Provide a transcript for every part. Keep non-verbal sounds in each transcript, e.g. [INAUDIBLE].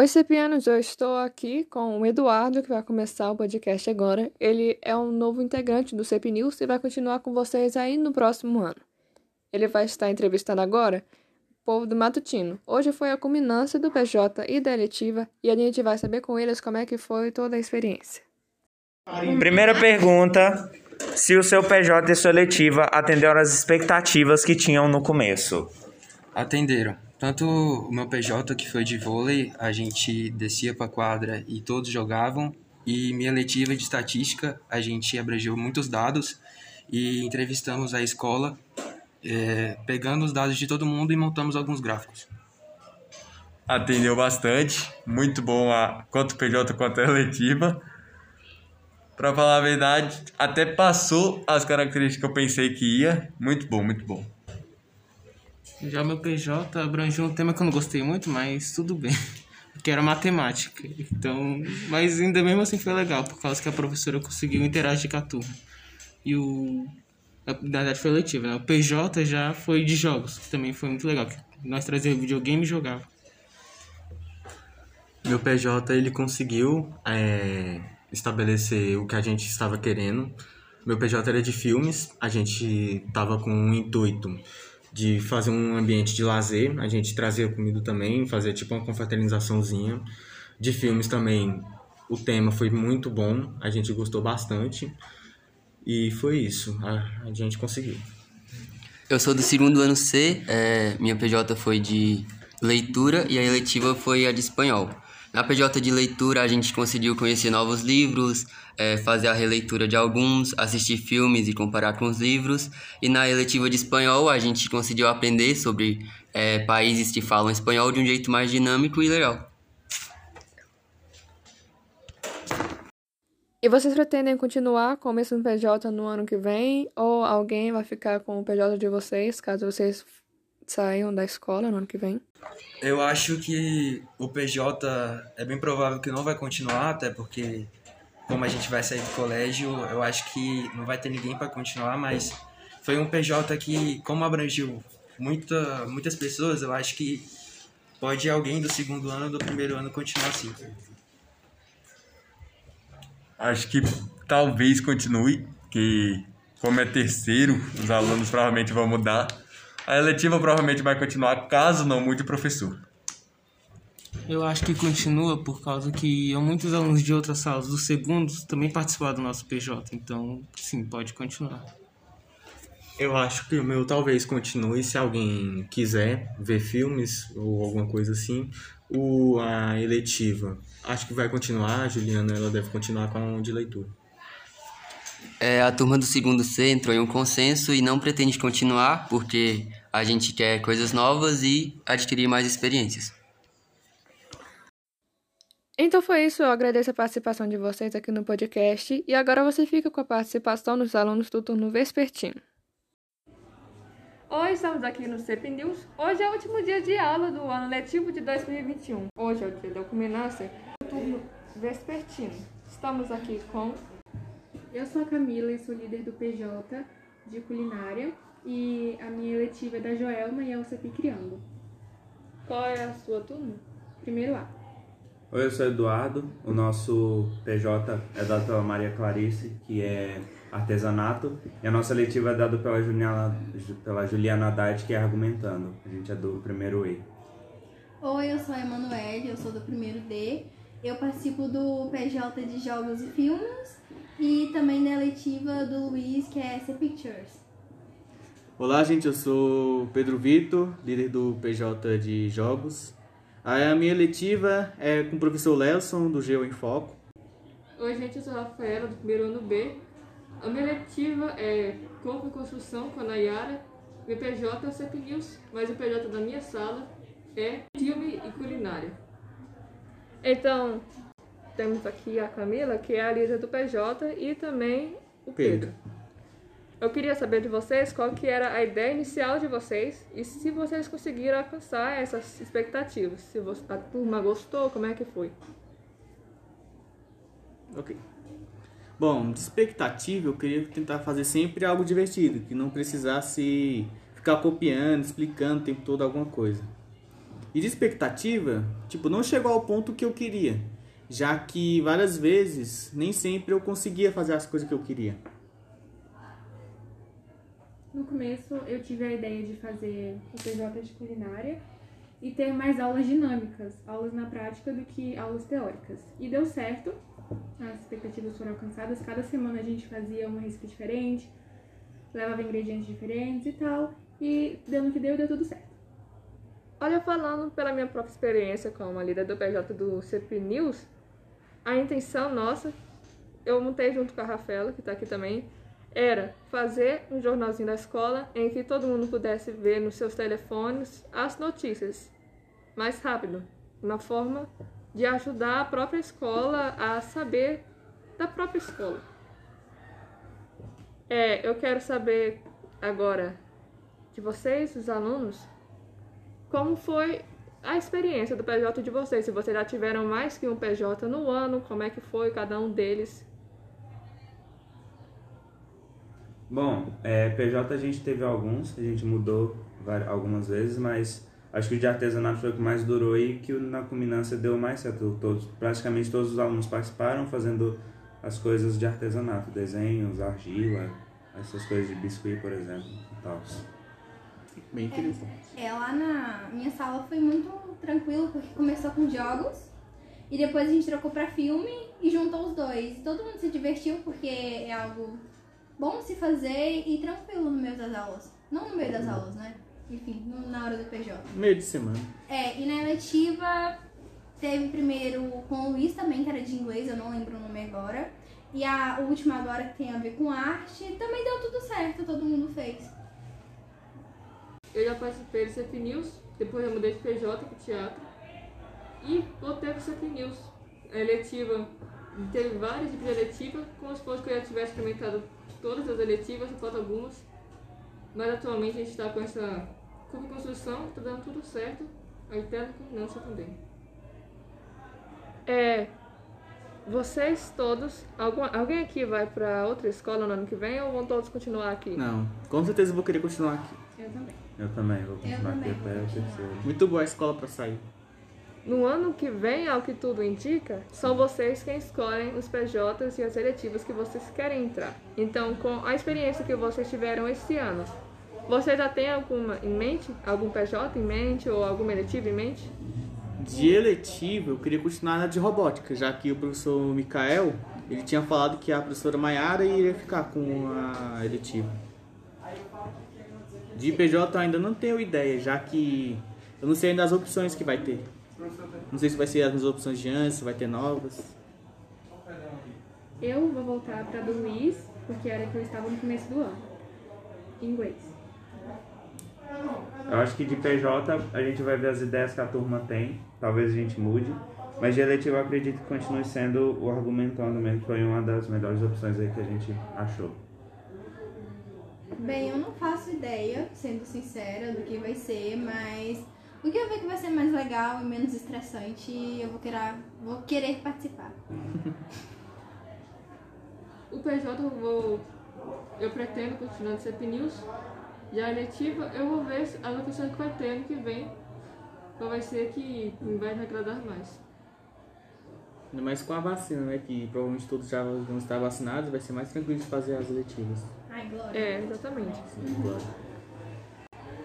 Oi, Cepianos, eu estou aqui com o Eduardo, que vai começar o podcast agora. Ele é um novo integrante do CEP News e vai continuar com vocês aí no próximo ano. Ele vai estar entrevistando agora o povo do Matutino. Hoje foi a culminância do PJ e da eletiva e a gente vai saber com eles como é que foi toda a experiência. Primeira pergunta: se o seu PJ e sua eletiva atenderam às expectativas que tinham no começo? Atenderam. Tanto o meu PJ, que foi de vôlei, a gente descia para a quadra e todos jogavam. E minha letiva de estatística, a gente abrangeu muitos dados e entrevistamos a escola, é, pegando os dados de todo mundo e montamos alguns gráficos. Atendeu bastante, muito bom a quanto PJ quanto a eletiva. Para falar a verdade, até passou as características que eu pensei que ia. Muito bom, muito bom. Já meu PJ abrangiu um tema que eu não gostei muito, mas tudo bem. [LAUGHS] Que era matemática. Então, mas ainda mesmo assim foi legal, por causa que a professora conseguiu interagir com a turma. E o. Na verdade foi letiva, né? O PJ já foi de jogos, que também foi muito legal. Nós trazíamos videogame e jogava. Meu PJ ele conseguiu é, estabelecer o que a gente estava querendo. Meu PJ era de filmes, a gente estava com um intuito de fazer um ambiente de lazer. A gente trazia comida também, fazia tipo uma confraternizaçãozinha. De filmes também, o tema foi muito bom, a gente gostou bastante. E foi isso, a, a gente conseguiu. Eu sou do segundo ano C, é, minha PJ foi de leitura e a eletiva foi a de espanhol. Na PJ de leitura, a gente conseguiu conhecer novos livros, é, fazer a releitura de alguns, assistir filmes e comparar com os livros. E na eletiva de espanhol, a gente conseguiu aprender sobre é, países que falam espanhol de um jeito mais dinâmico e legal. E vocês pretendem continuar com o mesmo PJ no ano que vem? Ou alguém vai ficar com o PJ de vocês, caso vocês saiam da escola no ano que vem? Eu acho que o PJ é bem provável que não vai continuar, até porque como a gente vai sair do colégio, eu acho que não vai ter ninguém para continuar, mas foi um PJ que, como abrangiu muita, muitas pessoas, eu acho que pode alguém do segundo ano, do primeiro ano continuar assim. Acho que talvez continue, que como é terceiro, os alunos provavelmente vão mudar. A eletiva provavelmente vai continuar, caso não mude o professor. Eu acho que continua por causa que muitos alunos de outras salas dos segundos também participaram do nosso PJ, então sim, pode continuar. Eu acho que o meu talvez continue se alguém quiser ver filmes ou alguma coisa assim. O, a eletiva, acho que vai continuar, a Juliana ela deve continuar com a de leitura. É, a turma do segundo C entrou em um consenso e não pretende continuar porque a gente quer coisas novas e adquirir mais experiências. Então foi isso, eu agradeço a participação de vocês aqui no podcast e agora você fica com a participação dos alunos do turno vespertino. Oi, estamos aqui no CEP News. Hoje é o último dia de aula do ano letivo de 2021. Hoje é o dia da culminância do turno vespertino. Estamos aqui com... Eu sou a Camila e sou líder do PJ de culinária e a minha eletiva é da Joelma e é o CEP Criando. Qual é a sua turma? Primeiro A. Oi, eu sou Eduardo. O nosso PJ é dado pela Maria Clarice, que é artesanato, e a nossa letiva é dada pela Juliana, pela Juliana Haddad, que é argumentando. A gente é do primeiro E. Oi, eu sou a Emanuele, eu sou do primeiro D. Eu participo do PJ de Jogos e Filmes e também da letiva do Luiz, que é C Pictures. Olá, gente, eu sou Pedro Vitor, líder do PJ de Jogos. A minha letiva é com o professor Lelson, do Geo em Foco. Oi, gente, eu sou a Rafaela, do primeiro ano B. A minha letiva é Corpo e Construção com a Nayara. Meu PJ é o CEP News, mas o PJ da minha sala é Filme e Culinária. Então, temos aqui a Camila, que é a líder do PJ, e também o Pedro. Pedro. Eu queria saber de vocês qual que era a ideia inicial de vocês e se vocês conseguiram alcançar essas expectativas. Se a turma gostou, como é que foi? Ok. Bom, de expectativa, eu queria tentar fazer sempre algo divertido, que não precisasse ficar copiando, explicando o tempo todo alguma coisa. E de expectativa, tipo, não chegou ao ponto que eu queria, já que várias vezes nem sempre eu conseguia fazer as coisas que eu queria. No começo eu tive a ideia de fazer o PJ de culinária e ter mais aulas dinâmicas, aulas na prática do que aulas teóricas. E deu certo, as expectativas foram alcançadas, cada semana a gente fazia uma receita diferente, levava ingredientes diferentes e tal, e deu no que deu, deu tudo certo. Olha, falando pela minha própria experiência como líder do PJ do CP News, a intenção nossa, eu montei junto com a Rafaela, que está aqui também, era fazer um jornalzinho da escola em que todo mundo pudesse ver nos seus telefones as notícias mais rápido, uma forma de ajudar a própria escola a saber da própria escola. É, eu quero saber agora de vocês, os alunos, como foi a experiência do PJ de vocês, se vocês já tiveram mais que um PJ no ano, como é que foi cada um deles. Bom, é, PJ a gente teve alguns, a gente mudou algumas vezes, mas acho que o de artesanato foi o que mais durou e que o na culminância deu mais certo. Todos, praticamente todos os alunos participaram fazendo as coisas de artesanato, desenhos, argila, essas coisas de biscuit, por exemplo, e tal. Bem interessante. É, lá na minha sala foi muito tranquilo, porque começou com jogos e depois a gente trocou pra filme e juntou os dois. Todo mundo se divertiu porque é algo bom se fazer e tranquilo no meio das aulas. Não no meio das aulas, né? Enfim, na hora do PJ. Meio de semana. É, e na eletiva teve primeiro com o Luiz também, que era de inglês, eu não lembro o nome agora. E a última agora que tem a ver com arte, também deu tudo certo, todo mundo fez. Eu já participei do CP News, depois eu mudei de PJ para teatro e voltei para o CP News. A eletiva teve vários tipos de eletiva, como se fosse que eu já tivesse experimentado todas as eletivas, só falta algumas. Mas atualmente a gente está com essa curva de construção, está dando tudo certo, a eterna culminância também. É, vocês todos, algum, alguém aqui vai para outra escola no ano que vem ou vão todos continuar aqui? Não, com certeza eu vou querer continuar aqui. Eu também. Eu também, vou continuar também aqui vou até o terceiro. Muito boa a escola pra sair. No ano que vem, ao que tudo indica, são vocês quem escolhem os PJs e as eletivas que vocês querem entrar. Então, com a experiência que vocês tiveram esse ano, vocês já têm alguma em mente? Algum PJ em mente ou alguma eletiva em mente? De eletiva, eu queria continuar na de robótica, já que o professor Mikael, ele tinha falado que a professora Maiara iria ficar com a eletiva. De PJ eu ainda não tenho ideia, já que eu não sei ainda as opções que vai ter. Não sei se vai ser as mesmas opções de antes, se vai ter novas. Eu vou voltar pra do Luiz, porque era que eu estava no começo do ano. Inglês. Eu acho que de PJ a gente vai ver as ideias que a turma tem, talvez a gente mude. Mas de eletiva eu acredito que continue sendo o argumentando mesmo, que foi uma das melhores opções aí que a gente achou. Bem, eu não faço ideia, sendo sincera, do que vai ser, mas o que eu ver que vai ser mais legal e menos estressante, eu vou querer, vou querer participar. O PJ eu vou. Eu pretendo continuar no CP News. Já a eletiva, eu vou ver as opções que vai ter ano que vem. Qual vai ser que vai me agradar mais. Ainda mais com a vacina, né? Que provavelmente todos já vão estar vacinados, vai ser mais tranquilo de fazer as eletivas. Ai, Glória. É, exatamente. Sim, claro.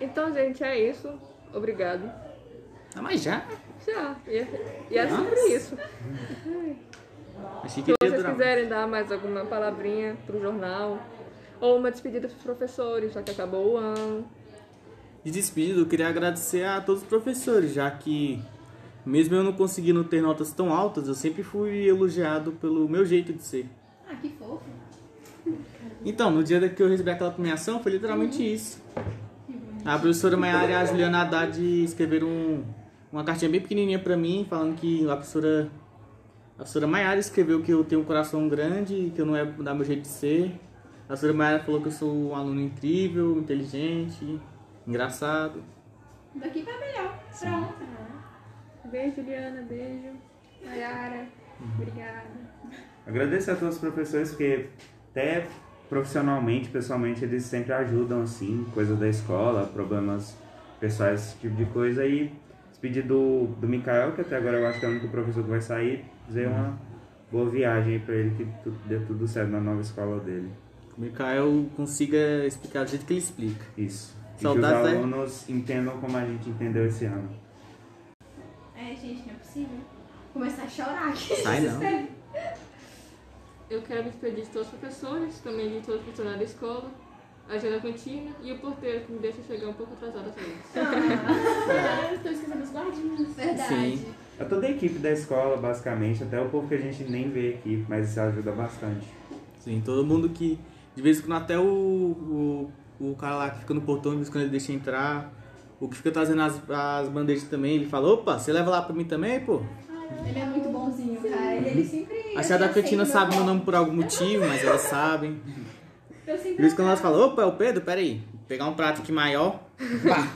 Então, gente, é isso. Obrigado. Ah, mas já? Já. E é, e é sobre isso. Achei Se vocês durar. quiserem dar mais alguma palavrinha pro jornal, ou uma despedida pros professores, já que acabou o ano. De despedida, eu queria agradecer a todos os professores, já que, mesmo eu não conseguindo ter notas tão altas, eu sempre fui elogiado pelo meu jeito de ser. Ah, que fofo. Então, no dia que eu recebi aquela premiação, foi literalmente isso. A professora Maiara e a Juliana Haddad escreveram um- uma cartinha bem pequenininha pra mim, falando que a professora, a professora Maiara escreveu que eu tenho um coração grande, que eu não é dar meu jeito de ser. A professora Maiara falou que eu sou um aluno incrível, inteligente, engraçado. Daqui pra melhor. Pronto. Beijo, Juliana. Beijo. Nayara. Obrigada. Agradecer a todos os professores, porque até profissionalmente, pessoalmente, eles sempre ajudam, assim, coisa da escola, problemas pessoais, esse tipo de coisa. E despedir do, do Mikael, que até agora eu acho que é o único professor que vai sair, dizer uma boa viagem aí pra ele, que tu- dê tudo certo na nova escola dele. O Mikael consiga explicar do jeito que ele explica. Isso. E que os né? alunos entendam como a gente entendeu esse ano. É, gente, não é possível. Começar a chorar aqui. Sai não. [LAUGHS] Eu quero me despedir de todos os professores, também de todos os funcionários da escola, a agenda cantina e o porteiro que me deixa chegar um pouco atrasado às [LAUGHS] vezes. Ah, estou esquecendo os guardinhos. Verdade. Sim. É toda a equipe da escola, basicamente, até o povo que a gente nem vê aqui, mas isso ajuda bastante. Sim, todo mundo que. De vez em quando até o, o, o cara lá que fica no portão, de vez em quando ele deixa entrar. O que fica trazendo as, as bandejas também, ele fala, opa, você leva lá pra mim também, pô? Ele é muito bonzinho, cara. Ele sempre. A tia da cantina sabe meu nome por algum motivo, mas elas [LAUGHS] sabem. Vez em quando elas falam, opa, é o Pedro, peraí. Vou pegar um prato aqui maior. Pá.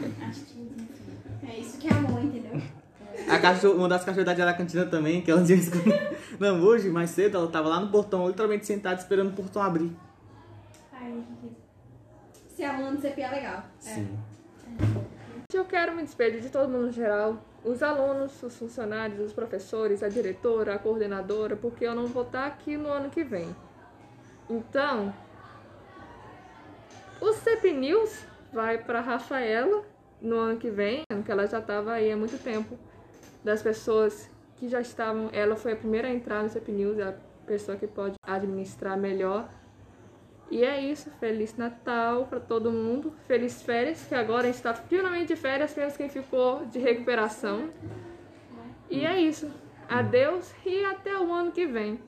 É isso que é amor, entendeu? A cachorro, uma das cachorras da cantina também, que ela disse que... Não, hoje, mais cedo, ela tava lá no portão, literalmente sentada, esperando o portão abrir. Ai, se aluno do CP é legal. É. Eu quero me despedir de todo mundo no geral, os alunos, os funcionários, os professores, a diretora, a coordenadora, porque eu não vou estar aqui no ano que vem. Então, o CP News vai para Rafaela no ano que vem, que ela já estava aí há muito tempo, das pessoas que já estavam. Ela foi a primeira a entrar no CP News, é a pessoa que pode administrar melhor. E é isso, Feliz Natal para todo mundo, feliz férias, que agora a gente está finalmente de férias, menos quem ficou de recuperação. E é isso, adeus e até o ano que vem.